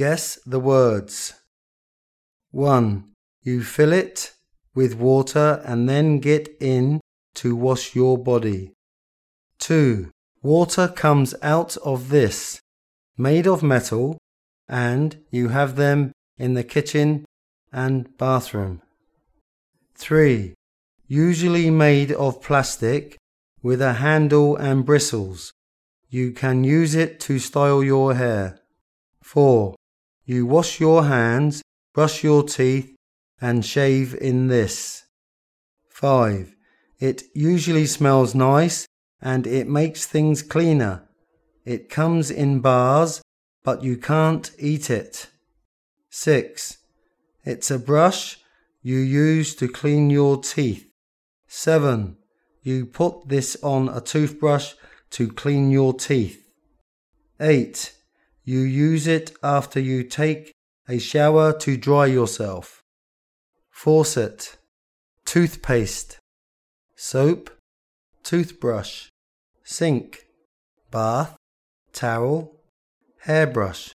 Guess the words. 1. You fill it with water and then get in to wash your body. 2. Water comes out of this, made of metal, and you have them in the kitchen and bathroom. 3. Usually made of plastic with a handle and bristles. You can use it to style your hair. 4. You wash your hands, brush your teeth, and shave in this. 5. It usually smells nice and it makes things cleaner. It comes in bars, but you can't eat it. 6. It's a brush you use to clean your teeth. 7. You put this on a toothbrush to clean your teeth. 8. You use it after you take a shower to dry yourself. Faucet, toothpaste, soap, toothbrush, sink, bath, towel, hairbrush.